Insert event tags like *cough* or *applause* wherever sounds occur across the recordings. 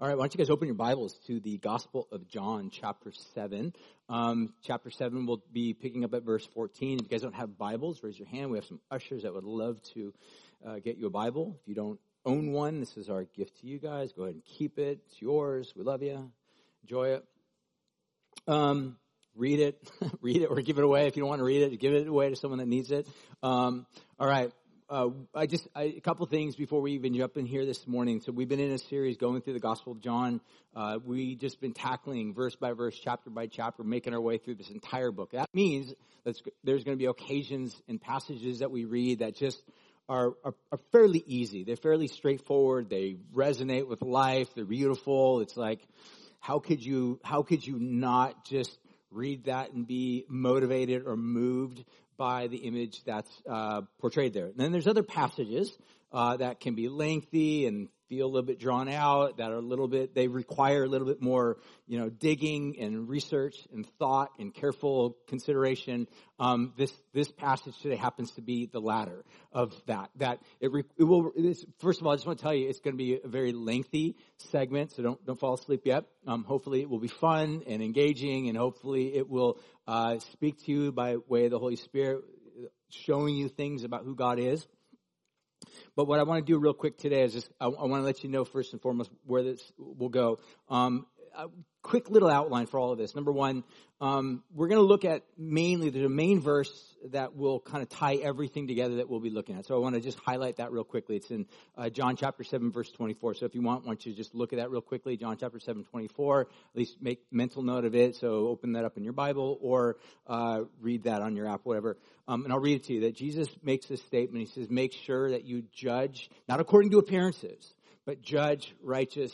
All right, why don't you guys open your Bibles to the Gospel of John, chapter 7. Um, chapter 7, we'll be picking up at verse 14. If you guys don't have Bibles, raise your hand. We have some ushers that would love to uh, get you a Bible. If you don't own one, this is our gift to you guys. Go ahead and keep it. It's yours. We love you. Enjoy it. Um, read it. *laughs* read it or give it away. If you don't want to read it, give it away to someone that needs it. Um, all right uh, I just I, a couple things before we even jump in here this morning. So we've been in a series going through the Gospel of John. Uh, we just been tackling verse by verse, chapter by chapter, making our way through this entire book. That means that there's going to be occasions and passages that we read that just are, are, are fairly easy. They're fairly straightforward. They resonate with life. They're beautiful. It's like how could you how could you not just read that and be motivated or moved by the image that's uh, portrayed there. And then there's other passages uh, that can be lengthy and feel a little bit drawn out, that are a little bit, they require a little bit more, you know, digging and research and thought and careful consideration. Um, this, this passage today happens to be the latter of that. That it, re, it will, first of all, I just want to tell you, it's going to be a very lengthy segment, so don't, don't fall asleep yet. Um, hopefully it will be fun and engaging and hopefully it will, uh, speak to you by way of the Holy Spirit, showing you things about who God is. But what I want to do real quick today is just, I, I want to let you know first and foremost where this will go. Um, quick little outline for all of this. Number one, um, we're going to look at mainly the main verse that will kind of tie everything together that we'll be looking at. So I want to just highlight that real quickly. It's in uh, John chapter 7 verse 24. So if you want, want you to just look at that real quickly. John chapter 7 24. At least make mental note of it. So open that up in your Bible or uh, read that on your app, whatever. Um, and I'll read it to you that Jesus makes this statement. He says, make sure that you judge, not according to appearances, but judge righteous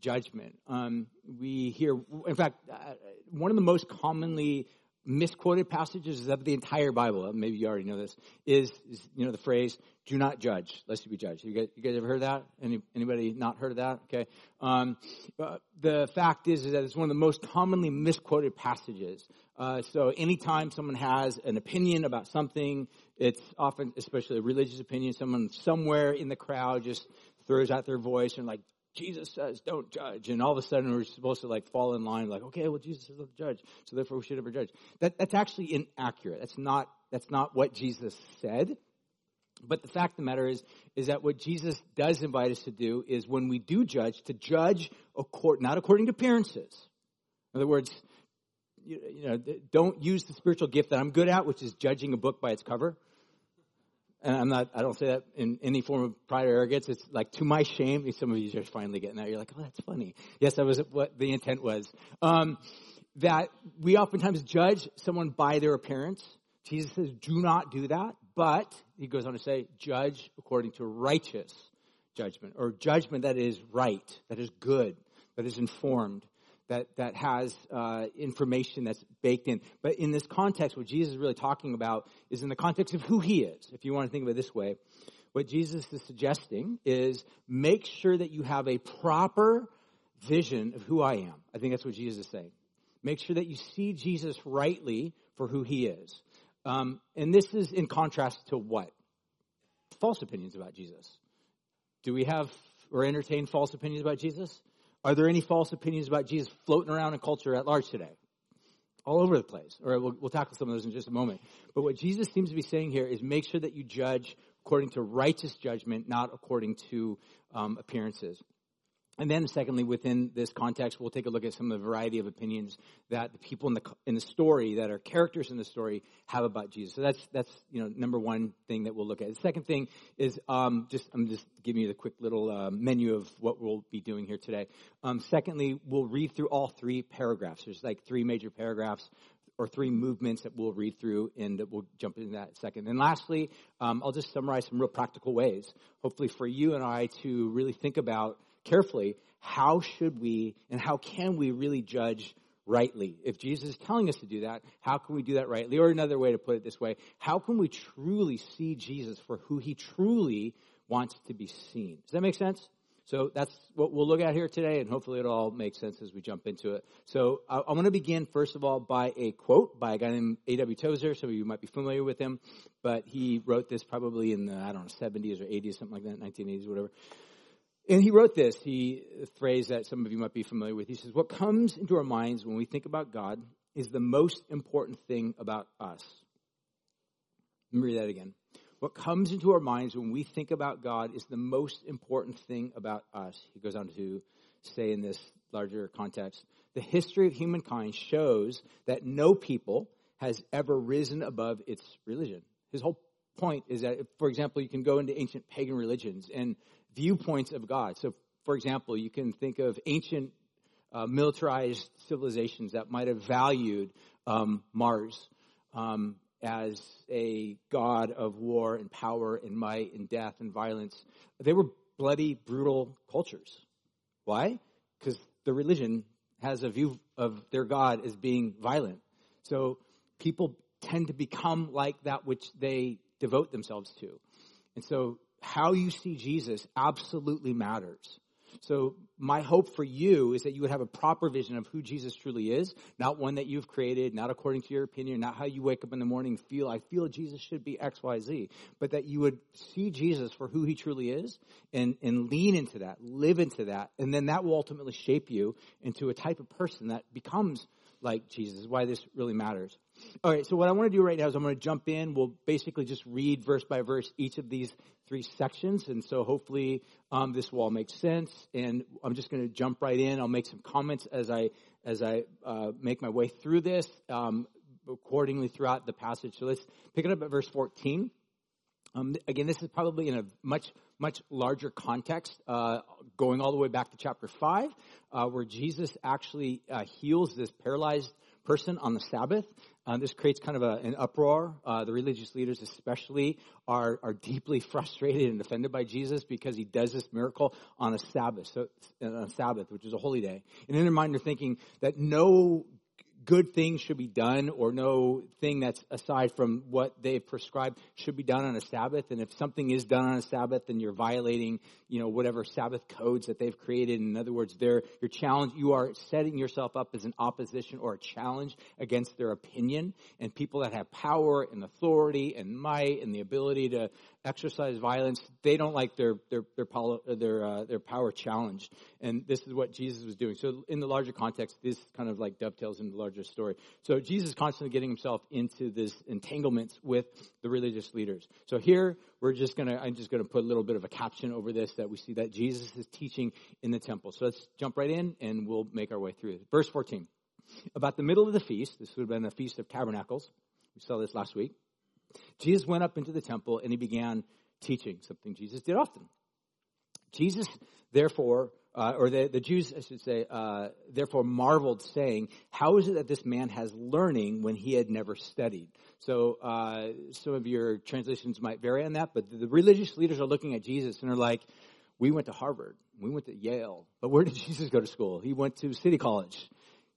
judgment. Um, we hear, in fact, uh, one of the most commonly misquoted passages of the entire Bible, maybe you already know this, is, is you know, the phrase, do not judge, lest you be judged. You guys, you guys ever heard that? Any, anybody not heard of that? Okay. Um, uh, the fact is, is that it's one of the most commonly misquoted passages. Uh, so anytime someone has an opinion about something, it's often, especially a religious opinion, someone somewhere in the crowd just throws out their voice and like, Jesus says, don't judge. And all of a sudden we're supposed to like fall in line, like, okay, well, Jesus says don't judge. So therefore we should never judge. That, that's actually inaccurate. That's not, that's not what Jesus said. But the fact of the matter is, is that what Jesus does invite us to do is when we do judge, to judge accord, not according to appearances. In other words, you, you know, don't use the spiritual gift that I'm good at, which is judging a book by its cover and I'm not, I don't say that in any form of pride or arrogance. It's like to my shame. Some of you are finally getting that. You're like, oh, that's funny. Yes, that was what the intent was. Um, that we oftentimes judge someone by their appearance. Jesus says, do not do that. But he goes on to say, judge according to righteous judgment or judgment that is right, that is good, that is informed that, that has uh, information that's baked in. But in this context, what Jesus is really talking about is in the context of who he is, if you want to think of it this way. What Jesus is suggesting is make sure that you have a proper vision of who I am. I think that's what Jesus is saying. Make sure that you see Jesus rightly for who he is. Um, and this is in contrast to what? False opinions about Jesus. Do we have or entertain false opinions about Jesus? Are there any false opinions about Jesus floating around in culture at large today? All over the place. All right, we'll, we'll tackle some of those in just a moment. But what Jesus seems to be saying here is make sure that you judge according to righteous judgment, not according to um, appearances. And then, secondly, within this context, we'll take a look at some of the variety of opinions that the people in the in the story, that are characters in the story, have about Jesus. So that's that's you know number one thing that we'll look at. The second thing is um, just I'm just giving you the quick little uh, menu of what we'll be doing here today. Um, secondly, we'll read through all three paragraphs. There's like three major paragraphs or three movements that we'll read through, and that we'll jump into that second. And lastly, um, I'll just summarize some real practical ways, hopefully for you and I to really think about carefully how should we and how can we really judge rightly? If Jesus is telling us to do that, how can we do that rightly? Or another way to put it this way, how can we truly see Jesus for who he truly wants to be seen? Does that make sense? So that's what we'll look at here today, and hopefully it all makes sense as we jump into it. So I, I want to begin, first of all, by a quote by a guy named A.W. Tozer. Some of you might be familiar with him, but he wrote this probably in the, I don't know, 70s or 80s, something like that, 1980s, whatever And he wrote this, he, a phrase that some of you might be familiar with. He says, What comes into our minds when we think about God is the most important thing about us. Let me read that again. What comes into our minds when we think about God is the most important thing about us. He goes on to say in this larger context the history of humankind shows that no people has ever risen above its religion. His whole point is that, for example, you can go into ancient pagan religions and viewpoints of God. So, for example, you can think of ancient uh, militarized civilizations that might have valued um, Mars um, as a god of war and power and might and death and violence. They were bloody, brutal cultures. Why? Because the religion has a view of their God as being violent. So people tend to become like that which they devote themselves to. And so how you see Jesus absolutely matters. So my hope for you is that you would have a proper vision of who Jesus truly is, not one that you've created, not according to your opinion, not how you wake up in the morning feel, I feel Jesus should be X, Y, Z, but that you would see Jesus for who he truly is and, and lean into that, live into that, and then that will ultimately shape you into a type of person that becomes like Jesus, why this really matters. All right, so what I want to do right now is I'm going to jump in. We'll basically just read verse by verse each of these three sections, and so hopefully um, this will all make sense. And I'm just going to jump right in. I'll make some comments as I as I uh, make my way through this um, accordingly throughout the passage. So let's pick it up at verse 14. Um, again, this is probably in a much much larger context, uh, going all the way back to chapter five, uh, where Jesus actually uh, heals this paralyzed person on the Sabbath. Uh, this creates kind of a, an uproar. Uh, the religious leaders, especially, are are deeply *laughs* frustrated and offended by Jesus because he does this miracle on a Sabbath, so on a Sabbath, which is a holy day. And in their mind, they're thinking that no good thing should be done or no thing that's aside from what they've prescribed should be done on a Sabbath. And if something is done on a Sabbath, then you're violating, you know, whatever Sabbath codes that they've created. In other words, they're, you're challenge, you are setting yourself up as an opposition or a challenge against their opinion. And people that have power and authority and might and the ability to exercise violence, they don't like their their their, their, uh, their power challenged. And this is what Jesus was doing. So in the larger context, this kind of like dovetails in the larger story. So Jesus is constantly getting himself into this entanglements with the religious leaders. So here we're just gonna I'm just gonna put a little bit of a caption over this that we see that Jesus is teaching in the temple. So let's jump right in and we'll make our way through it. Verse 14. About the middle of the feast, this would have been a feast of tabernacles. We saw this last week. Jesus went up into the temple and he began teaching, something Jesus did often. Jesus, therefore, uh, or the, the Jews, I should say, uh, therefore marveled, saying, How is it that this man has learning when he had never studied? So uh, some of your translations might vary on that, but the, religious leaders are looking at Jesus and are like, We went to Harvard, we went to Yale, but where did *laughs* Jesus go to school? He went to City College.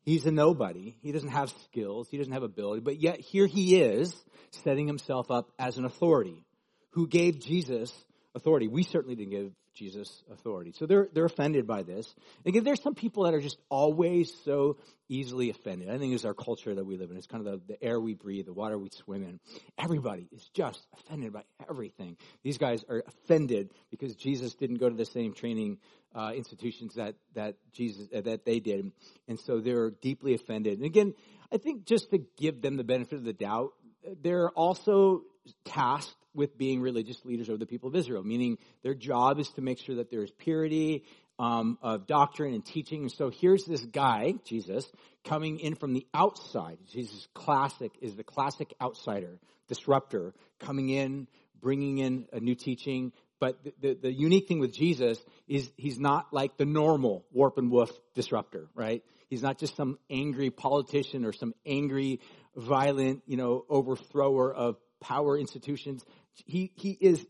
He's a nobody. He doesn't have skills. He doesn't have ability. But yet here he is setting himself up as an authority who gave Jesus authority. We certainly didn't give Jesus authority. So they're, they're offended by this. Again, there's some people that are just always so easily offended. I think it's our culture that we live in. It's kind of the, the air we breathe, the water we swim in. Everybody is just offended by everything. These guys are offended because Jesus didn't go to the same training uh, institutions that, that Jesus, uh, that they did. And so they're deeply offended. And again, I think just to give them the benefit of the doubt, they're also tasked with being religious leaders of the people of Israel, meaning their job is to make sure that there is purity um, of doctrine and teaching. And so here's this guy, Jesus, coming in from the outside. Jesus classic is the classic outsider, disruptor, coming in, bringing in a new teaching. But the, the, the unique thing with Jesus is he's not like the normal warp and woof disruptor, right? He's not just some angry politician or some angry, violent, you know, overthrower of power institutions. He, he is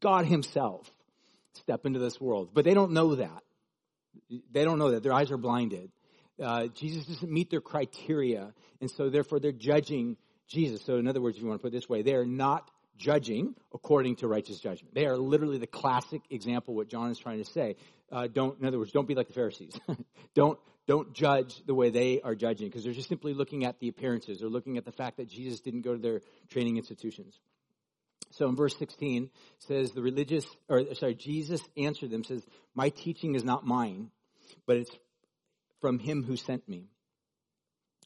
God himself step into this world. But they don't know that. They don't know that. Their eyes are blinded. Uh, Jesus doesn't meet their criteria, and so therefore they're judging Jesus. So, in other words, if you want to put it this way, they are not judging according to righteous judgment. They are literally the classic example what John is trying to say. Uh, don't, in other words, don't be like the Pharisees. *laughs* don't don't judge the way they are judging because they're just simply looking at the appearances. They're looking at the fact that Jesus didn't go to their training institutions. So in verse 16 says the religious, or sorry, Jesus answered them, says, my teaching is not mine, but it's from him who sent me.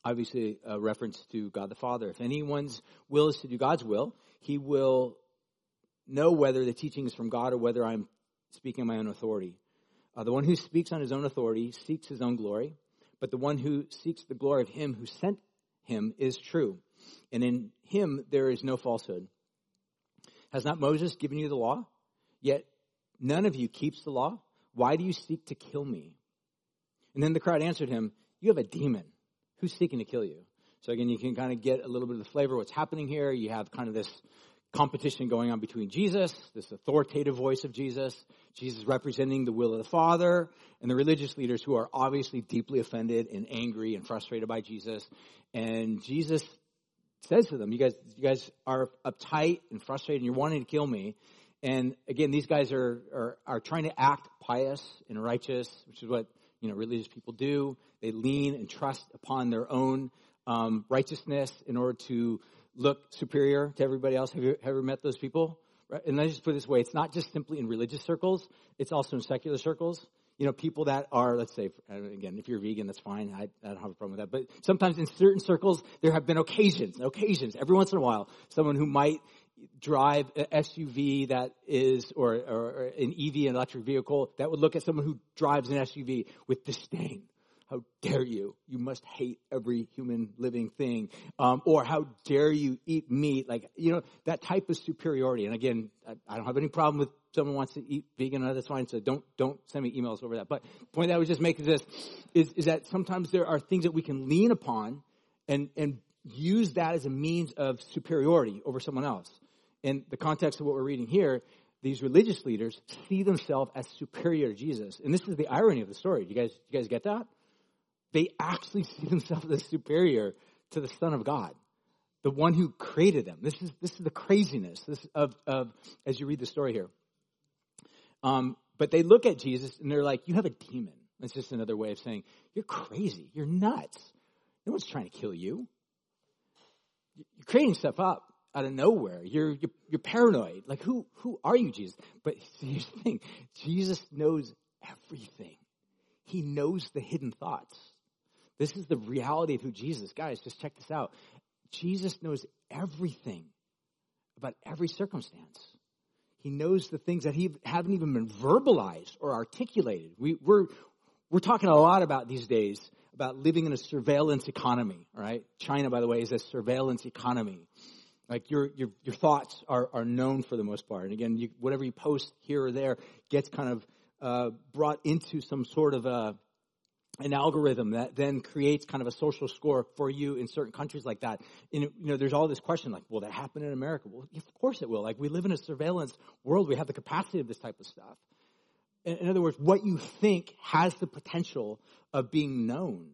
Obviously a reference to God the Father. If anyone's will is to do God's will, he will know whether the teaching is from God or whether I'm speaking on my own authority. Uh, the one who speaks on his own authority seeks his own glory, but the one who seeks the glory of him who sent him is true. And in him there is no falsehood. Has not Moses given you the law? Yet none of you keeps the law. Why do you seek to kill me? And then the crowd answered him, You have a demon. Who's seeking to kill you? So again, you can kind of get a little bit of the flavor of what's happening here. You have kind of this competition going on between Jesus, this authoritative voice of Jesus, Jesus representing the will of the Father, and the religious leaders who are obviously deeply offended and angry and frustrated by Jesus. And Jesus says to them, you guys, you guys are uptight and frustrated and you're wanting to kill me. And again, these guys are, are, are trying to act pious and righteous, which is what, you know, religious people do. They lean and trust upon their own um, righteousness in order to look superior to everybody else. Have you ever met those people? Right? And let me just put this way: it's not just simply in religious circles; it's also in secular circles. You know, people that are, let's say, again, if you're vegan, that's fine. I, I don't have a problem with that. But sometimes in certain circles, there have been occasions, occasions, every once in a while, someone who might drive an SUV that is, or, or, or an EV, an electric vehicle, that would look at someone who drives an SUV with disdain how dare you? You must hate every human living thing. Um, or how dare you eat meat? Like, you know, that type of superiority. And again, I, I don't have any problem with someone wants to eat vegan, that's fine. So don't, don't send me emails over that. But the point I was just making is this, is, is that sometimes there are things that we can lean upon and, and use that as a means of superiority over someone else. In the context of what we're reading here, these religious leaders see themselves as superior to Jesus. And this is the irony of the story. You guys, do you guys get that? They actually *laughs* see themselves as superior to the Son of God, the one who created them. This is, this is the craziness this of, of, as you read the story here. Um, but they look at Jesus and they're like, You have a demon. That's just another way of saying, You're crazy. You're nuts. No one's trying to kill you. You're creating stuff up out of nowhere. You're, you're, you're paranoid. Like, who, who are you, Jesus? But *laughs* here's the thing Jesus knows everything, He knows the hidden thoughts. This is the reality of who Jesus. Guys, just check this out. Jesus knows everything about every circumstance. He knows the things that he haven't even been verbalized or articulated. We, we're, we're talking a lot about these days about living in a surveillance economy, right? China, by the way, is a surveillance economy. Like your, your, your thoughts are, are known for the most part. And again, you, whatever you post here or there gets kind of uh, brought into some sort of a, an algorithm that then creates kind of a social score for you in certain countries like that. And, you know, there's all this question like, will that happen in America? Well, of course it will. Like, we live in a surveillance world. We have the capacity of this type of stuff. In, in other words, what you think has the potential of being known.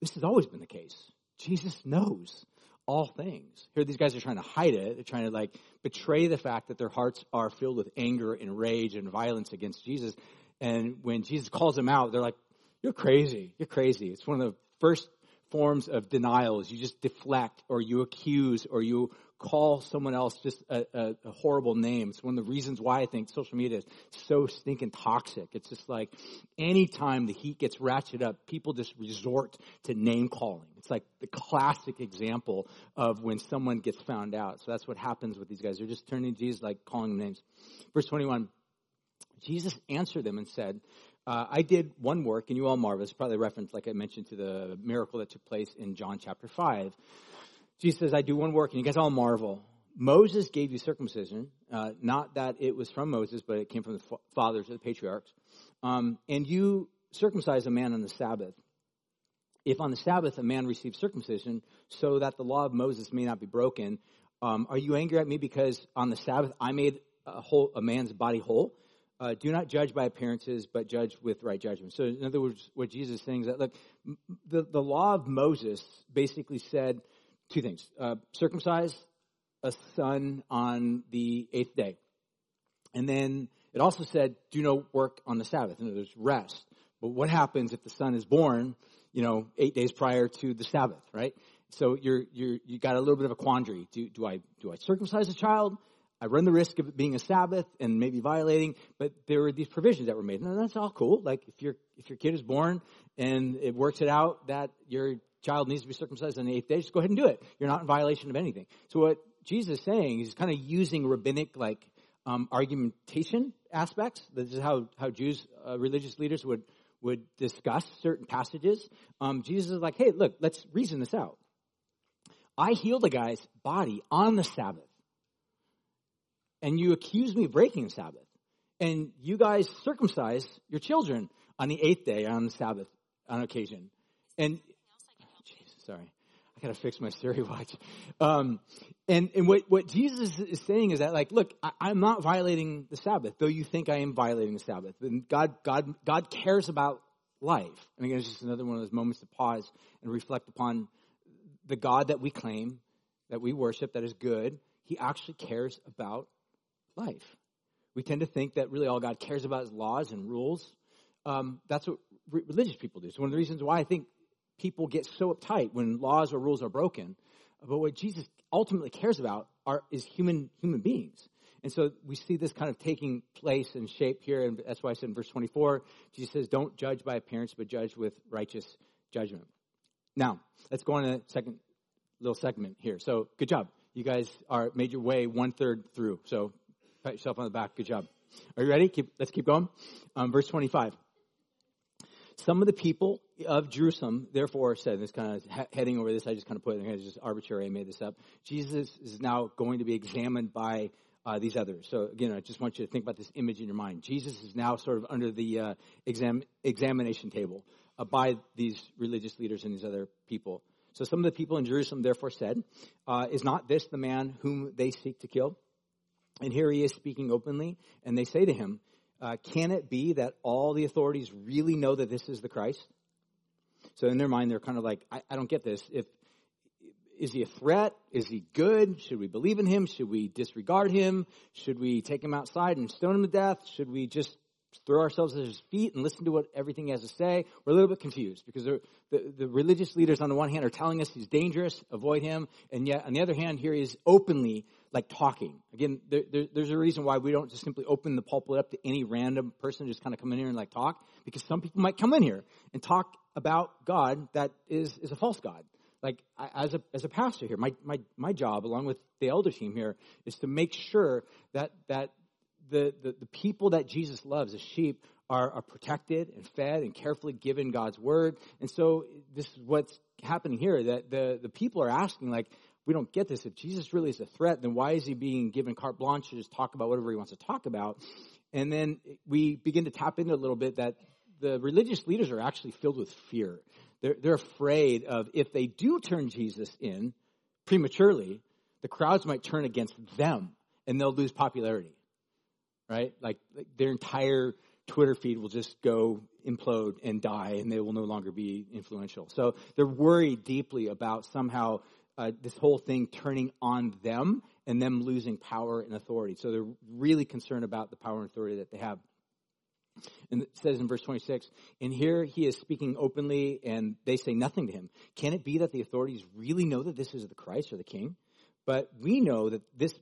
This has always been the case. Jesus knows all things. Here, these guys are trying to hide it. They're trying to like betray the fact that their hearts are filled with anger and rage and violence against Jesus. And when Jesus calls them out, they're like, you're crazy. You're crazy. It's one of the first forms of denials. you just deflect or you accuse or you call someone else just a, a, a, horrible name. It's one of the reasons why I think social media is so stinking toxic. It's just like anytime the heat gets ratcheted up, people just resort to name calling. It's like the classic example of when someone gets found out. So that's what happens with these guys. They're just turning to Jesus, like calling names. Verse 21, Jesus answered them and said, uh, I did one work, and you all marvel. It's probably a reference, like I mentioned, to the miracle that took place in John chapter 5. Jesus says, I do one work, and you guys all marvel. Moses gave you circumcision, uh, not that it was from Moses, but it came from the fathers of the patriarchs. Um, and you circumcise a man on the Sabbath. If on the Sabbath a man receives circumcision, so that the law of Moses may not be broken, um, are you angry at me because on the Sabbath I made a, whole, a man's body whole? Uh, do not judge by appearances, but judge with right judgment. So, in other words, what Jesus is saying is that, look, the, the law of Moses basically said two things uh, circumcise a son on the eighth day. And then it also said, do no work on the Sabbath. And there's rest. But what happens if the son is born, you know, eight days prior to the Sabbath, right? So you're, you're, you got a little bit of a quandary. Do, do I, do I circumcise a child? I run the risk of being a Sabbath and maybe violating, but there were these provisions that were made. And that's all cool. Like if your, if your kid is born and it works it out that your child needs to be circumcised on the eighth day, just go ahead and do it. You're not in violation of anything. So what Jesus is saying, he's kind of using rabbinic like um, argumentation aspects. This is how, how Jews, uh, religious leaders would, would discuss certain passages. Um, Jesus is like, hey, look, let's reason this out. I healed a guy's body on the Sabbath. And you accuse me of breaking the Sabbath. And you guys circumcise your children on the eighth day on the Sabbath on occasion. And, Jesus, sorry. I gotta fix my Siri *laughs* watch. Um, and, and what, what Jesus is saying is that like, look, I, I'm not violating the Sabbath, though you think I am violating the Sabbath. And God, God, God cares about life. And again, it's just another one of those moments to pause and reflect upon the God that we claim, that we worship, that is good, he actually cares about life. We tend to think that really all God cares about is laws and rules. Um, that's what re- religious people do. It's one of the reasons why I think people get so uptight when laws or rules are broken. But what Jesus ultimately cares about are is human human beings. And so we see this kind of taking place and shape here, and that's why I said in verse 24, Jesus says, "Don't judge by appearance, but judge with righteous judgment." Now, let's go on to the second little segment here. So, good job. You guys are made your way one third through. So, pat yourself on the back. Good job. Are you ready? Keep, let's keep going. Um, verse 25. Some of the people of Jerusalem, therefore, said, this kind of heading over this, I just kind of put it, in it's just arbitrary, I made this up. Jesus is now going to be examined by uh, these others. So again, I just want you to think about this image in your mind. Jesus is now sort of under the uh, exam- examination table uh, by these religious leaders and these other people. So some of the people in Jerusalem therefore said, uh, Is not this the man whom they seek to kill? And here he is speaking openly, and they say to him, uh, Can it be that all the authorities really know that this is the Christ? So in their mind, they're kind of like, I, I don't get this. If is he a threat? Is he good? Should we believe in him? Should we disregard him? Should we take him outside and stone him to death? Should we just throw ourselves at his feet and listen to what everything he has to say. We're a little bit confused because the, the religious leaders on the one hand are telling us he's dangerous, avoid him, and yet on the other hand, here he is openly like talking. Again, there, there, there's a reason why we don't just simply open the pulpit up to any random person just kind of come in here and like talk, because some people might come in here and talk about God that is, is a false God. Like as a as a pastor here, my, my my job along with the elder team here is to make sure that that the, the, the people that Jesus loves, the sheep, are, are protected and fed and carefully given God's word. And so this is what's happening here, that the, the people are asking, like, we don't get this. If Jesus really is a threat, then why is he being given carte blanche to just talk about whatever he wants to talk about? And then we begin to tap into a little bit that the religious leaders are actually filled with fear. They're, they're afraid of if they do turn Jesus in prematurely, the crowds might turn against them and they'll lose popularity right? Like, like their entire Twitter feed will just go implode and die, and they will no longer be influential. So they're worried deeply about somehow uh, this whole thing turning on them and them losing power and authority. So they're really concerned about the power and authority that they have. And it says in verse 26, and here he is speaking openly, and they say nothing to him. Can it be that the authorities really know that this is the Christ or the King? But we know that this,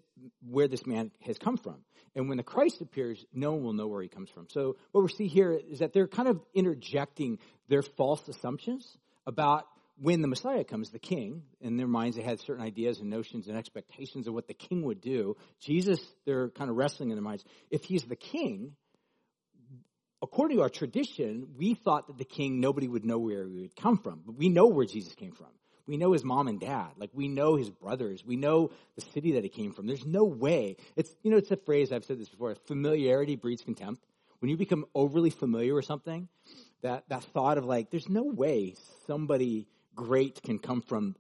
where this man has come from. And when the Christ appears, no one will know where he comes from. So what we see here is that they're kind of interjecting their false assumptions about when the Messiah comes, the king, in their minds they had certain ideas and notions and expectations of what the king would do. Jesus, they're kind of wrestling in their minds. If he's the king, according to our tradition, we thought that the king, nobody would know where he would come from. But we know where Jesus came from. We know his mom and dad. Like we know his brothers. We know the city that he came from. There's no way. It's, you know, it's a phrase, I've said this before, familiarity breeds contempt. When you become overly familiar with something, that, that thought of like, there's no way somebody great can come from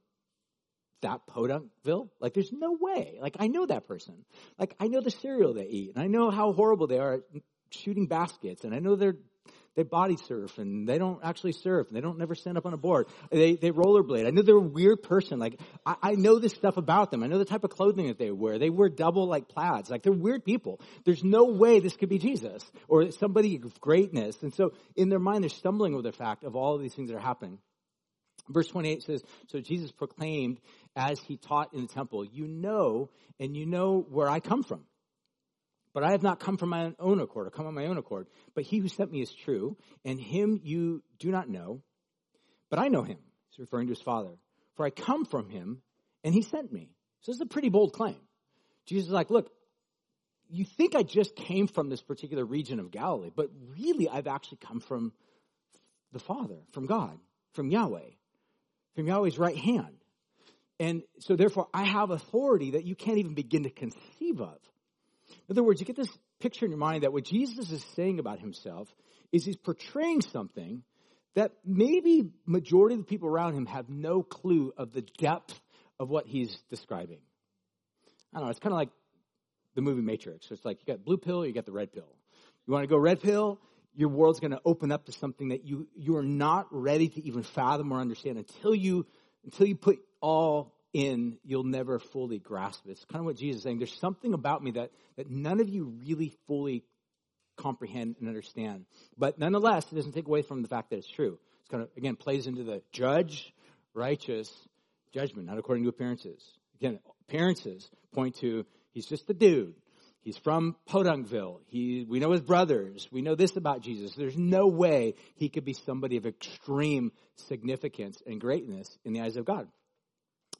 that Podunkville? Like, there's no way. Like, I know that person. Like, I know the cereal they eat, and I know how horrible they are at shooting baskets, and I know they're they body surf and they don't actually surf and they don't never stand up on a board. They, they rollerblade. I know they're a weird person. Like, I, I know this stuff about them. I know the type of clothing that they wear. They wear double like plaids. Like, they're weird people. There's no way this could be Jesus or somebody of greatness. And so in their mind, they're stumbling over the fact of all of these things that are happening. Verse 28 says, So Jesus proclaimed as he taught in the temple, You know, and you know where I come from. But I have not come from my own accord, or come on my own accord. But he who sent me is true, and him you do not know. But I know him. He's referring to his father. For I come from him, and he sent me. So this is a pretty bold claim. Jesus is like, look, you think I just came from this particular region of Galilee, but really I've actually come from the Father, from God, from Yahweh, from Yahweh's right hand. And so therefore I have authority that you can't even begin to conceive of. In other words, you get this picture in your mind that what Jesus is saying about himself is he's portraying something that maybe majority of the people around him have no clue of the depth of what he's describing. I don't know, it's kind of like the movie Matrix. It's like you got blue pill, you got the red pill. You want to go red pill, your world's going to open up to something that you you are not ready to even fathom or understand until you until you put all in, you'll never fully grasp it. It's kind of what Jesus is saying. There's something about me that that none of you really fully comprehend and understand. But nonetheless, it doesn't take away from the fact that it's true. It's kind of again plays into the judge, righteous judgment, not according to appearances. Again, appearances point to he's just a dude. He's from Podunkville. He, we know his brothers. We know this about Jesus. There's no way he could be somebody of extreme significance and greatness in the eyes of God.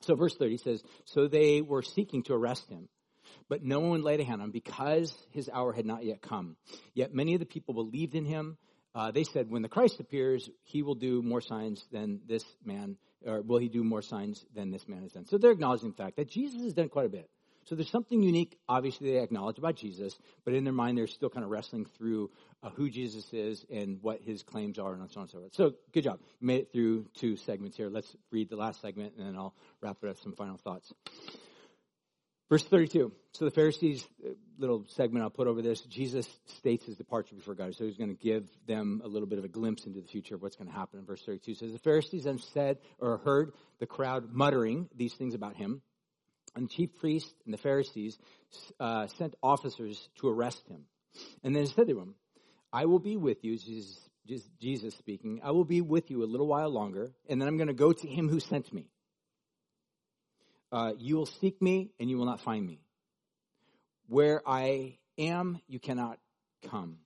So verse 30 says, So they were seeking to arrest him, but no one laid a hand on him because his hour had not yet come. Yet many of the people believed in him. Uh, they said, when the Christ appears, he will do more signs than this man, or will he do more signs than this man has done? So they're acknowledging the fact that Jesus has done quite a bit. So there's something unique, obviously, they acknowledge about Jesus, but in their mind, they're still kind of wrestling through uh, who Jesus is and what his claims are, and so on and so forth. So, good job. You made it through two segments here. Let's read the last segment, and then I'll wrap it up some final thoughts. Verse 32. So the Pharisees, uh, little segment I'll put over this, Jesus states his departure before God. So he's going to give them a little bit of a glimpse into the future of what's going to happen in verse 32. says, the Pharisees then said or heard the crowd muttering these things about him. And the chief priests and the Pharisees uh, sent officers to arrest him. And then said to him, I will be with you, Jesus, Jesus speaking, I will be with you a little while longer, and then I'm going to go to him who sent me. Uh, you will seek me, and you will not find me. Where I am, you cannot come.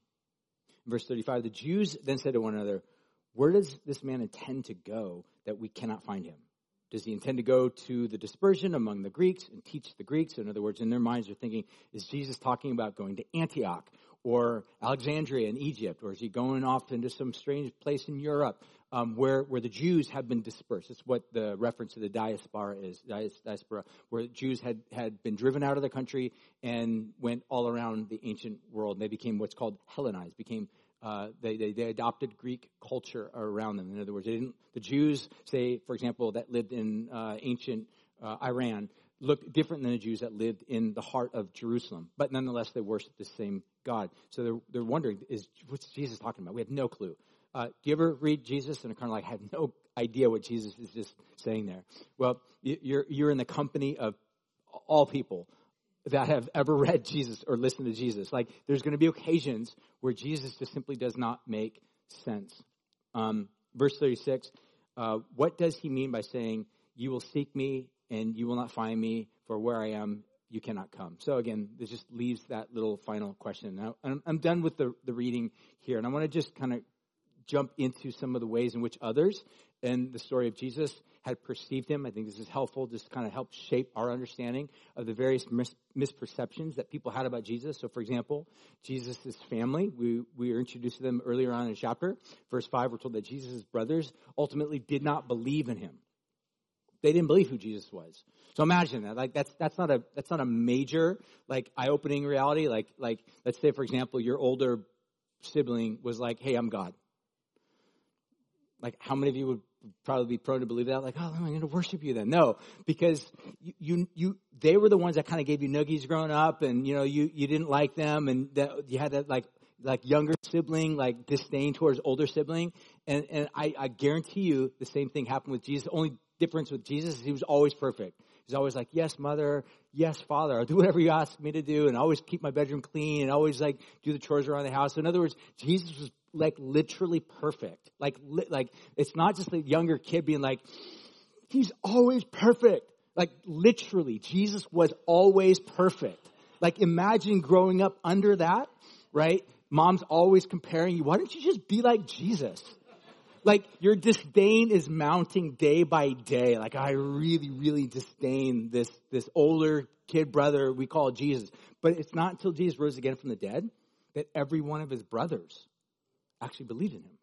Verse 35 The Jews then said to one another, Where does this man intend to go that we cannot find him? Does he intend to go to the dispersion among the Greeks and teach the Greeks? In other words, in their minds, they're thinking, is Jesus talking about going to Antioch or Alexandria in Egypt? Or is he going off into some strange place in Europe um, where, where the Jews have been dispersed? It's what the reference to the diaspora is, diaspora, where Jews had, had been driven out of the country and went all around the ancient world. And they became what's called Hellenized, became uh, they, they, they, adopted Greek culture around them. In other words, the Jews, say, for example, that lived in uh, ancient uh, Iran, looked different than the Jews that lived in the heart of Jerusalem. But nonetheless, they worshiped the same God. So they're, they're wondering, is what's Jesus talking about? We have no clue. Uh, do you ever read Jesus and are kind of like, I have no idea what Jesus is just saying there? Well, you're, you're in the company of all people that have ever read Jesus or listened to Jesus. Like, there's going to be occasions where Jesus just simply does not make sense. Um, verse 36, uh, what does he mean by saying, You will seek me and you will not find me, for where I am, you cannot come? So, again, this just leaves that little final question. Now, I'm, I'm done with the, the reading here, and I want to just kind of jump into some of the ways in which others in the story of Jesus had perceived him. I think this is helpful, just kind of help shape our understanding of the various mis- misperceptions that people had about Jesus. So, for example, Jesus' family, we, we were introduced to them earlier on in the chapter. Verse 5, we're told that Jesus' brothers ultimately did not believe in him. They didn't believe who Jesus was. So imagine that. Like that's that's not a that's not a major like eye-opening reality. Like like let's say for example your older sibling was like, "Hey, I'm God." Like how many of you would probably be prone to believe that, like, oh, I'm going to worship you then. No, because you, you, you they were the ones that kind of gave you noogies growing up, and you know, you you didn't like them, and that you had that like like younger sibling, like disdain towards older sibling, and and I, I guarantee you the same thing happened with Jesus. The only difference with Jesus is he was always perfect. He's always like, yes, mother, yes, father, I'll do whatever you ask me to do, and always keep my bedroom clean, and always like do the chores around the house. So in other words, Jesus was like literally perfect. Like, li- like it's not just a younger kid being like, he's always perfect. Like literally, Jesus was always perfect. Like imagine growing up under that, right? Mom's always comparing you. Why don't you just be like Jesus? Like your disdain is mounting day by day. Like I really, really disdain this, this older kid brother we call Jesus. But it's not until Jesus rose again from the dead that every one of his brothers actually believed in him.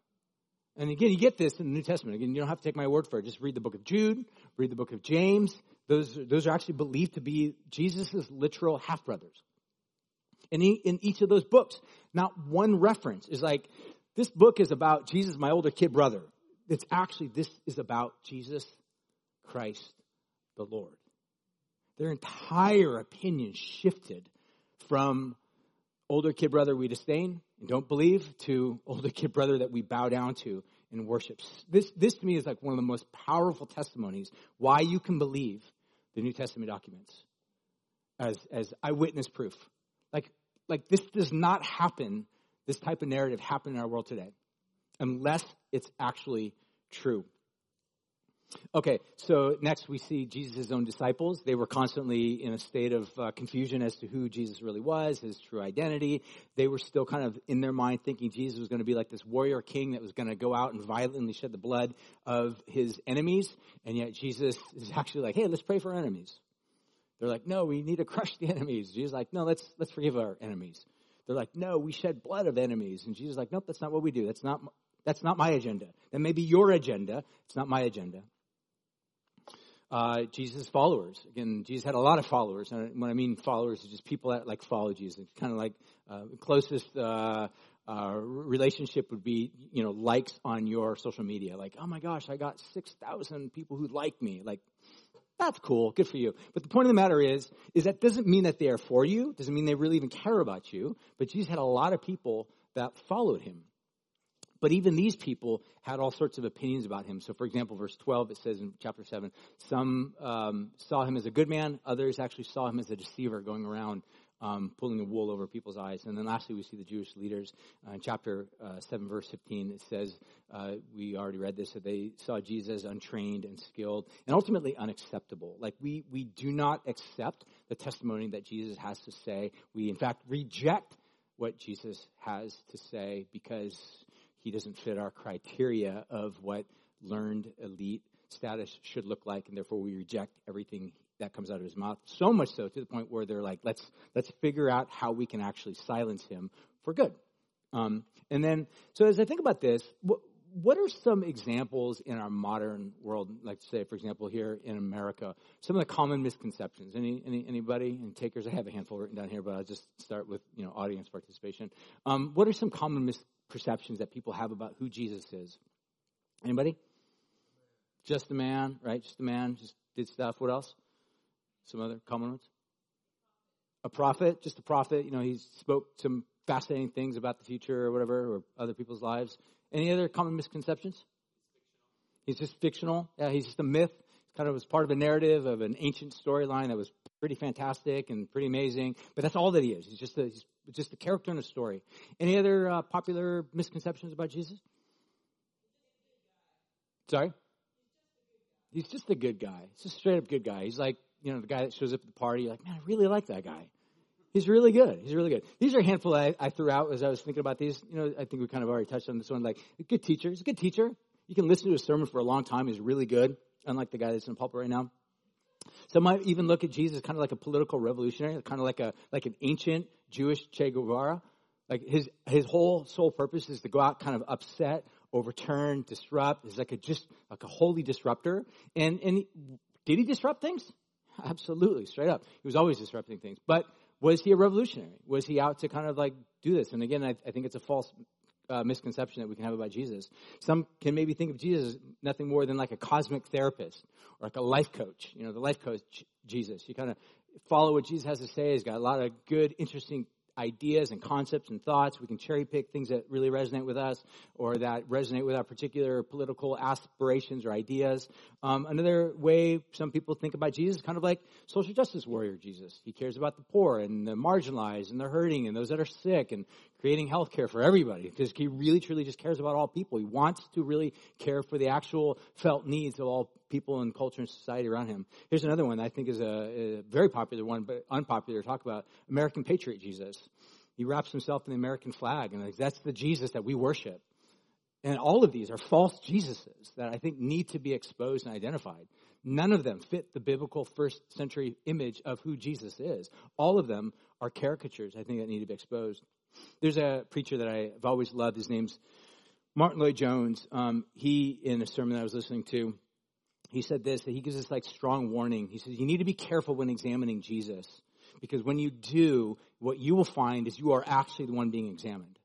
And again, you get this in the New Testament. Again, you don't have to take my word for it. Just read the book of Jude, read the book of James. Those, those are actually believed to be Jesus' literal half brothers. And in each of those books, not one reference is like, this book is about Jesus, my older kid brother. It's actually, this is about Jesus Christ the Lord. Their entire opinion shifted from older kid brother we disdain and don't believe to oh, older kid brother that we bow down to and worship. This, this to me is like one of the most powerful testimonies why you can believe the New Testament documents as, as eyewitness proof. Like, like this does not happen, this type of narrative happen in our world today unless it's actually true. Okay, so next we see Jesus' own disciples. They were constantly in a state of uh, confusion as to who Jesus really was, his true identity. They were still kind of in their mind thinking Jesus was going to be like this warrior king that was going to go out and violently shed the blood of his enemies. And yet Jesus is actually like, hey, let's pray for enemies. They're like, no, we need to crush the enemies. Jesus is like, no, let's, let's forgive our enemies. They're like, no, we shed blood of enemies. And Jesus is like, nope, that's not what we do. That's not, that's not my agenda. That may be your agenda. It's not my agenda uh, Jesus' followers. Again, Jesus had a lot of followers. And when I mean followers, it's just people that like follow Jesus. It's kind of like uh, closest uh, uh, relationship would be, you know, likes on your social media. Like, oh my gosh, I got 6,000 people who like me. Like, that's cool. Good for you. But the point of the matter is, is that doesn't mean that they are for you. Doesn't mean they really even care about you. But Jesus had a lot of people that followed him. But even these people had all sorts of opinions about him. So, for example, verse 12, it says in chapter 7, some um, saw him as a good man, others actually saw him as a deceiver going around um, pulling the wool over people's eyes. And then lastly, we see the Jewish leaders. Uh, in chapter uh, 7, verse 15, it says, uh, we already read this, that they saw Jesus untrained and skilled and ultimately unacceptable. Like, we, we do not accept the testimony that Jesus has to say. We, in fact, reject what Jesus has to say because he doesn't fit our criteria of what learned elite status should look like, and therefore we reject everything that comes out of his mouth. So much so to the point where they're like, let's let's figure out how we can actually silence him for good. Um, and then, so as I think about this, what, what are some examples in our modern world, like say, for example, here in America, some of the common misconceptions? Any, any anybody and takers? I have a handful written down here, but I'll just start with you know audience participation. Um, what are some common misperceptions that people have about who Jesus is? Anybody? Just a man, right? Just a man, just did stuff. What else? Some other common ones? A prophet, just a prophet. You know, he spoke some fascinating things about the future or whatever, or other people's lives. Any other common misconceptions? He's just fictional. Yeah, he's just a myth. Kind of was part of a narrative of an ancient storyline that was pretty fantastic and pretty amazing. But that's all that he is. He's just a, he's just a character in a story. Any other uh, popular misconceptions about Jesus? Sorry? He's just a good guy. He's just a straight up good guy. He's like, you know, the guy that shows up at the party. Like, man, I really like that guy. He's really good. He's really good. These are a handful I, I, threw out as I was thinking about these. You know, I think we kind of already touched on this one. Like, a good teacher. He's a good teacher. You can listen to a sermon for a long time. He's really good, unlike the guy that's in the pulpit right now. Some might even look at Jesus kind of like a political revolutionary, kind of like a like an ancient Jewish Che Guevara. Like his his whole sole purpose is to go out, kind of upset, overturn, disrupt. He's like a just like a holy disruptor. And and he, did he disrupt things? *laughs* Absolutely, straight up. He was always disrupting things. But was he a revolutionary? Was he out to kind of like do this? And again, I, I think it's a false uh, misconception that we can have about Jesus. Some can maybe think of Jesus as nothing more than like a cosmic therapist or like a life coach. You know, the life coach Jesus. You kind of follow what Jesus has to say. He's got a lot of good, interesting ideas and concepts and thoughts. We can cherry pick things that really resonate with us or that resonate with our particular political aspirations or ideas. Um, another way some people think about Jesus is kind of like social justice warrior Jesus. He cares about the poor and the marginalized and the hurting and those that are sick and creating health care for everybody because he really truly just cares about all people. He wants to really care for the actual felt needs of all people and culture and society around him. Here's another one I think is a, a very popular one, but unpopular to talk about American Patriot Jesus. He wraps himself in the American flag, and that's the Jesus that we worship. And all of these are false Jesuses that I think need to be exposed and identified. None of them fit the biblical first century image of who Jesus is. All of them are caricatures, I think, that need to be exposed. There's a preacher that I've always loved. His name's Martyn Lloyd-Jones. Um, he, in a sermon that I was listening to, he said this, that he gives this like strong warning. He says, you need to be careful when examining Jesus. Because when you do, what you will find is you are actually the one being examined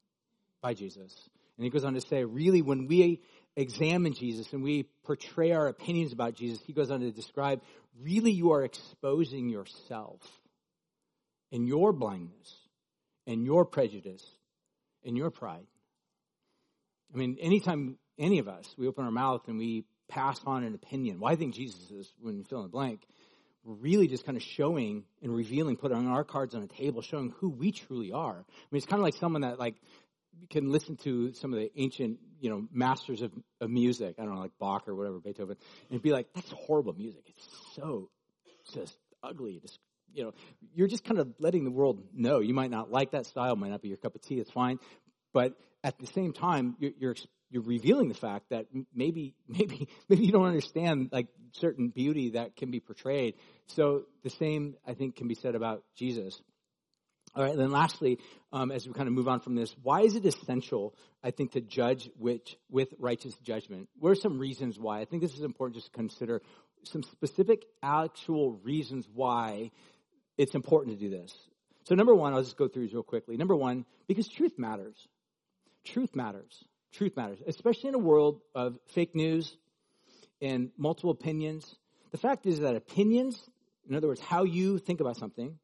by Jesus. And he goes on to say, really, when we examine Jesus and we portray our opinions about Jesus, he goes on to describe, really, you are exposing yourself and your blindness and your prejudice and your pride. I mean, anytime any of us, we open our mouth and we pass on an opinion, well, I think Jesus is, when you fill in the blank, we're really just kind of showing and revealing, putting our cards on a table, showing who we truly are. I mean, it's kind of like someone that like can listen to some of the ancient, you know, masters of, of music. I don't know, like Bach or whatever, Beethoven, and be like, "That's horrible music. It's so just ugly. You know, you're just kind of letting the world know. You might not like that style, might not be your cup of tea. It's fine, but at the same time, you're, you're you're revealing the fact that maybe *laughs* maybe maybe you don't understand like certain beauty that can be portrayed. So the same I think can be said about Jesus. All right, then lastly, um, as we kind of move on from this, why is it essential, I think, to judge which, with righteous judgment? What are some reasons why? I think this is important just to consider some specific actual reasons why it's important to do this. So, number one, I'll just go through these real quickly. Number one, because truth matters. Truth matters. Truth matters, especially in a world of fake news and multiple opinions. The fact is that opinions, in other words, how you think about something,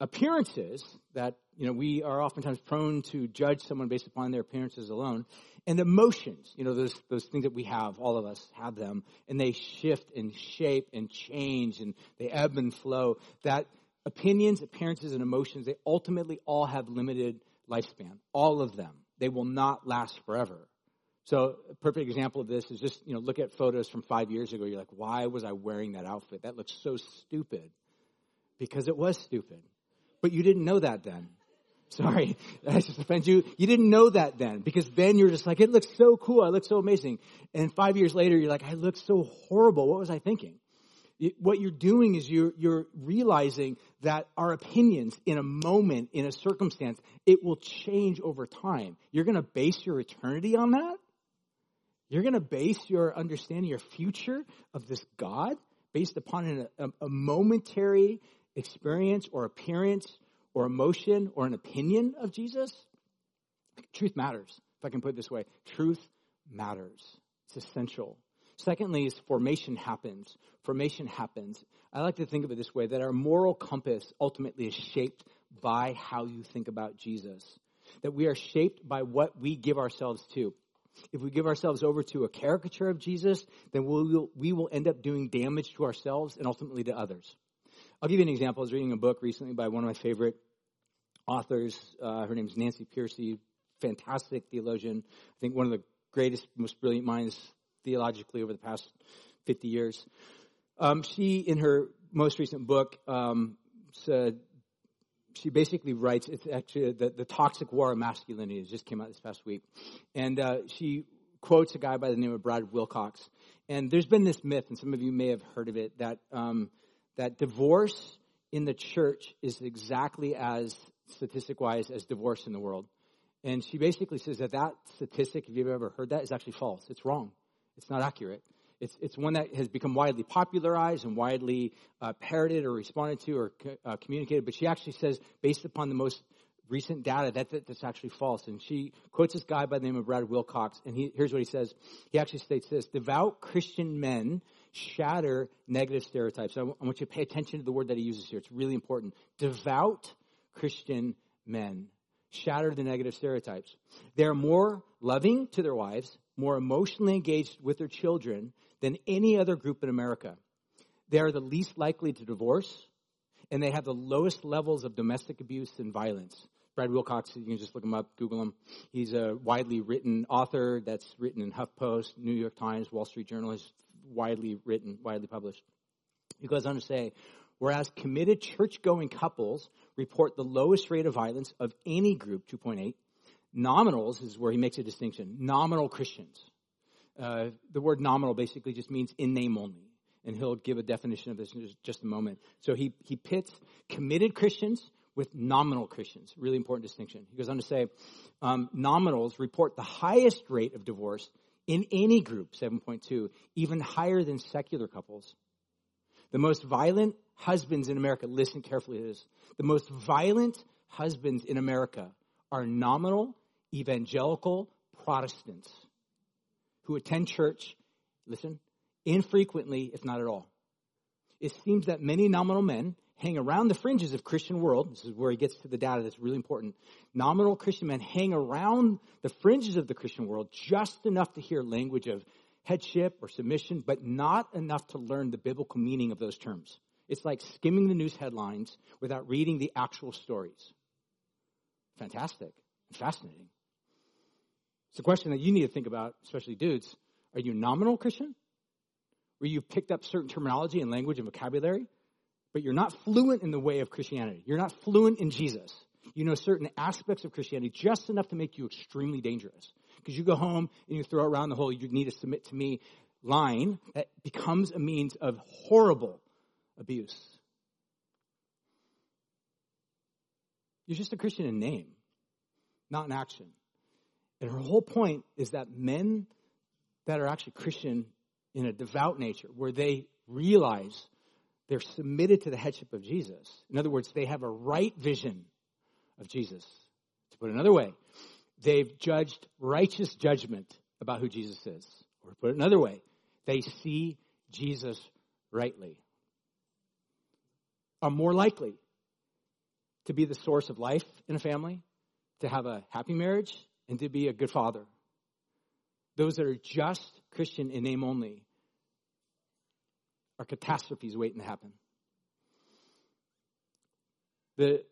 appearances that you know we are oftentimes prone to judge someone based upon their appearances alone and emotions you know those those things that we have all of us have them and they shift and shape and change and they ebb and flow that opinions appearances and emotions they ultimately all have limited lifespan all of them they will not last forever so a perfect example of this is just you know look at photos from five years ago you're like why was i wearing that outfit that looks so stupid because it was stupid but you didn't know that then. *laughs* Sorry, *laughs* I just offend you. You didn't know that then because then you're just like, it looks so cool. I look so amazing. And five years later, you're like, I look so horrible. What was I thinking? What you're doing is you're, you're realizing that our opinions in a moment, in a circumstance, it will change over time. You're going to base your eternity on that? You're going to base your understanding, your future of this God based upon an, a, a momentary experience or appearance or emotion or an opinion of Jesus? Truth matters, if I can put it this way. Truth matters. It's essential. Secondly, is formation happens. Formation happens. I like to think of it this way that our moral compass ultimately is shaped by how you think about Jesus. That we are shaped by what we give ourselves to. If we give ourselves over to a caricature of Jesus, then we will, we will end up doing damage to ourselves and ultimately to others. I'll give you an example. I was reading a book recently by one of my favorite authors. Uh, her name is Nancy Pearcey, fantastic theologian. I think one of the greatest, most brilliant minds theologically over the past 50 years. Um, she, in her most recent book, um, said, she basically writes, it's actually the, the Toxic War of Masculinity. It just came out this past week. And uh, she quotes a guy by the name of Brad Wilcox. And there's been this myth, and some of you may have heard of it, that um, that divorce in the church is exactly as statistic wise as divorce in the world. And she basically says that that statistic, if you've ever heard that, is actually false. It's wrong. It's not accurate. It's, it's one that has become widely popularized and widely uh, parroted or responded to or uh, communicated. But she actually says, based upon the most recent data, that, that, that's actually false. And she quotes this guy by the name of Brad Wilcox. And he, here's what he says. He actually states this Devout Christian men shatter negative stereotypes. I, w- I want you to pay attention to the word that he uses here. It's really important. Devout Christian men shatter the negative stereotypes. They are more loving to their wives, more emotionally engaged with their children than any other group in America. They are the least likely to divorce, and they have the lowest levels of domestic abuse and violence. Brad Wilcox, you can just look him up, Google him. He's a widely written author that's written in HuffPost, New York Times, Wall Street Journal. He's widely written, widely published. He goes on to say, whereas committed church-going couples report the lowest rate of violence of any group, 2.8, nominals is where he makes a distinction. Nominal Christians. Uh, the word nominal basically just means in name only. And he'll give a definition of this in just a moment. So he, he pits committed Christians with nominal Christians. Really important distinction. He goes on to say, um, nominals report the highest rate of divorce in any group, 7.2, even higher than secular couples. The most violent husbands in America, listen carefully to this. The most violent husbands in America are nominal evangelical Protestants who attend church, listen, infrequently, if not at all. It seems that many nominal men hang around the fringes of Christian world. This is where he gets to the data that's really important. Nominal Christian men hang around the fringes of the Christian world just enough to hear language of headship or submission, but not enough to learn the biblical meaning of those terms. It's like skimming the news headlines without reading the actual stories. Fantastic. Fascinating. It's a question that you need to think about, especially dudes. Are you a nominal Christian? Where you've picked up certain terminology and language and vocabulary, but you're not fluent in the way of Christianity. You're not fluent in Jesus. You know certain aspects of Christianity just enough to make you extremely dangerous. Because you go home and you throw around the whole you need to submit to me line that becomes a means of horrible abuse. You're just a Christian in name, not in action. And her whole point is that men that are actually Christian in a devout nature, where they realize they're submitted to the headship of Jesus. In other words, they have a right vision of Jesus. To put it another way, they've judged righteous judgment about who Jesus is. Or to put it another way, they see Jesus rightly. Are more likely to be the source of life in a family, to have a happy marriage, and to be a good father. Those that are just Christian in name only are catastrophes waiting to happen. The,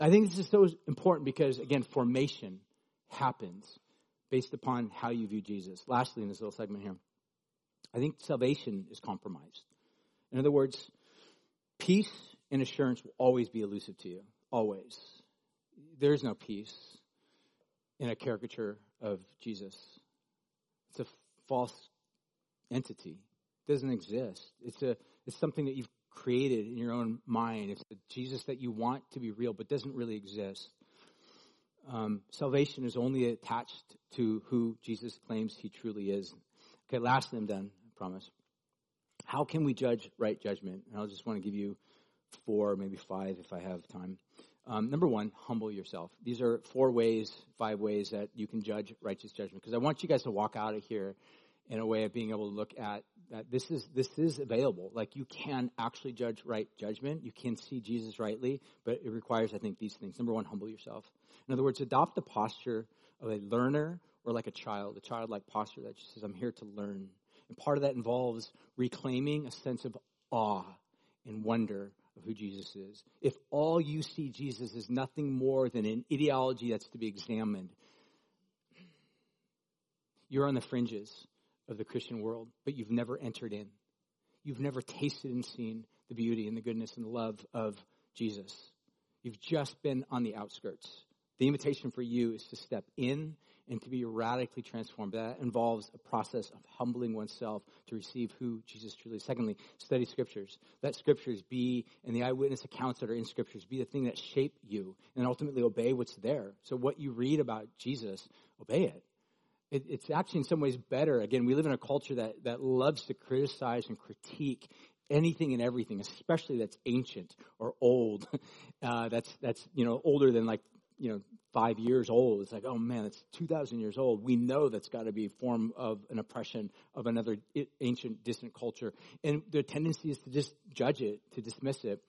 I think this is so important because, again, formation happens based upon how you view Jesus. Lastly, in this little segment here, I think salvation is compromised. In other words, peace and assurance will always be elusive to you. Always. There is no peace in a caricature of Jesus. It's a false entity. It doesn't exist. It's a it's something that you've created in your own mind. It's the Jesus that you want to be real, but doesn't really exist. Um, salvation is only attached to who Jesus claims he truly is. Okay, lastly, I'm done. I promise. How can we judge right judgment? And I'll just want to give you four, maybe five, if I have time. Um, number one, humble yourself. These are four ways, five ways that you can judge righteous judgment. Because I want you guys to walk out of here in a way of being able to look at that this is this is available. Like you can actually judge right judgment. You can see Jesus rightly, but it requires, I think, these things. Number one, humble yourself. In other words, adopt the posture of a learner or like a child, a childlike posture that just says, "I'm here to learn." And part of that involves reclaiming a sense of awe and wonder of who Jesus is. If all you see Jesus is nothing more than an ideology that's to be examined, you're on the fringes of the Christian world, but you've never entered in. You've never tasted and seen the beauty and the goodness and the love of Jesus. You've just been on the outskirts. The invitation for you is to step in and to be radically transformed. That involves a process of humbling oneself to receive who Jesus truly is. Secondly, study scriptures. Let scriptures be, and the eyewitness accounts that are in scriptures, be the thing that shape you and ultimately obey what's there. So what you read about Jesus, obey it. it it's actually in some ways better. Again, we live in a culture that, that loves to criticize and critique anything and everything, especially that's ancient or old. *laughs* Uh, that's that's you know older than like you know five years old. It's like, oh man, it's 2,000 years old. We know that's got to be a form of an oppression of another ancient, distant culture. And the tendency is to just judge it, to dismiss it.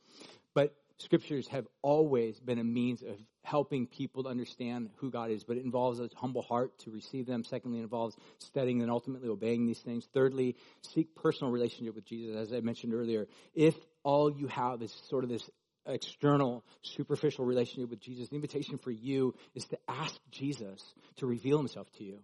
But scriptures have always been a means of helping people to understand who God is, but it involves a humble heart to receive them. Secondly, it involves studying and ultimately obeying these things. Thirdly, seek personal relationship with Jesus. As I mentioned earlier, if all you have is sort of this external, superficial relationship with Jesus. The invitation for you is to ask Jesus to reveal himself to you.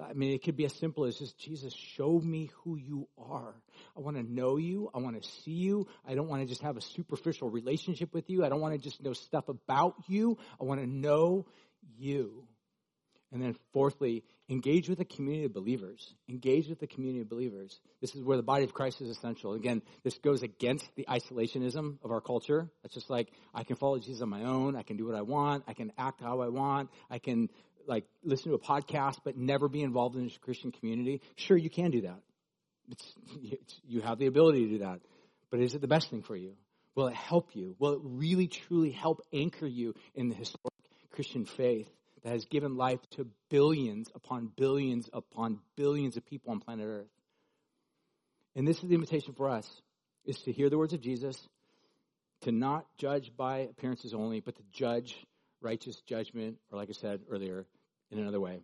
I mean, it could be as simple as just, Jesus, show me who you are. I want to know you. I want to see you. I don't want to just have a superficial relationship with you. I don't want to just know stuff about you. I want to know you. And then fourthly, engage with a community of believers. Engage with the community of believers. This is where the body of Christ is essential. Again, this goes against the isolationism of our culture. It's just like, I can follow Jesus on my own. I can do what I want. I can act how I want. I can like listen to a podcast but never be involved in a Christian community, sure you can do that. It's, it's, you have the ability to do that. But is it the best thing for you? Will it help you? Will it really truly help anchor you in the historic Christian faith that has given life to billions upon billions upon billions of people on planet Earth? And this is the invitation for us is to hear the words of Jesus, to not judge by appearances only, but to judge righteous judgment, or like I said earlier, in another way,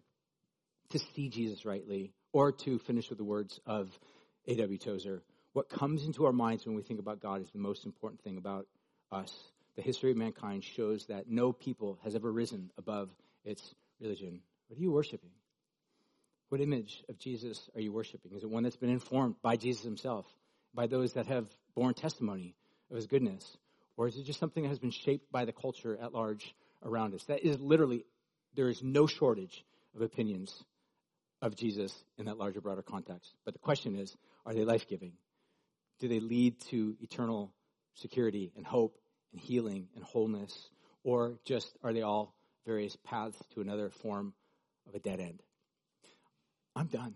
to see Jesus rightly, or to finish with the words of A.W. Tozer. What comes into our minds when we think about God is the most important thing about us. The history of mankind shows that no people has ever risen above its religion. What are you worshiping? What image of Jesus are you worshiping? Is it one that's been informed by Jesus himself, by those that have borne testimony of his goodness? Or is it just something that has been shaped by the culture at large around us? That is literally there is no shortage of opinions of Jesus in that larger, broader context. But the question is, are they life giving? Do they lead to eternal security and hope and healing and wholeness? Or just are they all various paths to another form of a dead end? I'm done.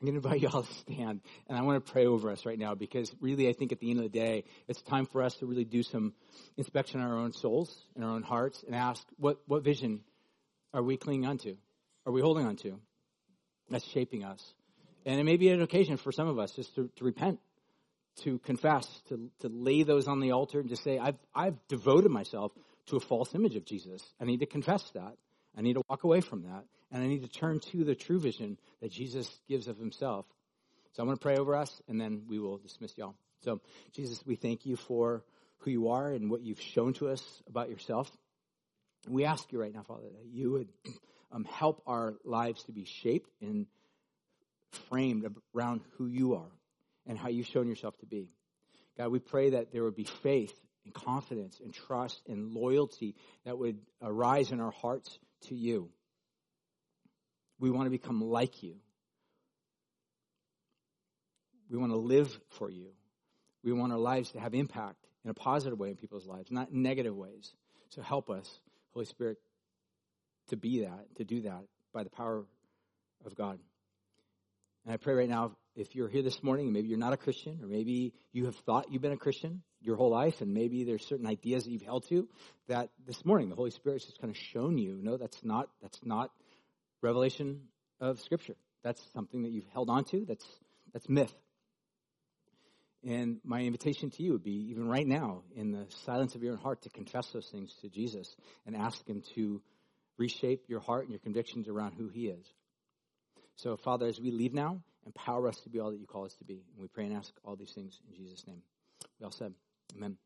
I'm going *laughs* to invite you all to stand, and I want to pray over us right now because really, I think at the end of the day, it's time for us to really do some inspection on our own souls and our own hearts and ask what, what vision are we clinging onto? Are we holding onto? That's shaping us. And it may be an occasion for some of us just to, to repent, to confess, to, to lay those on the altar and to say, I've, I've devoted myself to a false image of Jesus. I need to confess that. I need to walk away from that. And I need to turn to the true vision that Jesus gives of himself. So I'm going to pray over us and then we will dismiss y'all. So, Jesus, we thank you for who you are and what you've shown to us about yourself. We ask you right now, Father, that you would *clears throat* um, help our lives to be shaped and framed around who you are and how you've shown yourself to be. God, we pray that there would be faith and confidence and trust and loyalty that would arise in our hearts to you. We want to become like you. We want to live for you. We want our lives to have impact in a positive way in people's lives, not negative ways. So help us Holy Spirit, to be that, to do that by the power of God. And I pray right now, if you're here this morning and maybe you're not a Christian, or maybe you have thought you've been a Christian your whole life, and maybe there's certain ideas that you've held to, that this morning the Holy Spirit's just kind of shown you, no, that's not, that's not revelation of Scripture. That's something that you've held on to. That's, that's myth. And my invitation to you would be, even right now, in the silence of your own heart, to confess those things to Jesus and ask Him to reshape your heart and your convictions around who He is. So, Father, as we leave now, empower us to be all that you call us to be. And we pray and ask all these things in Jesus' name. We all said, Amen.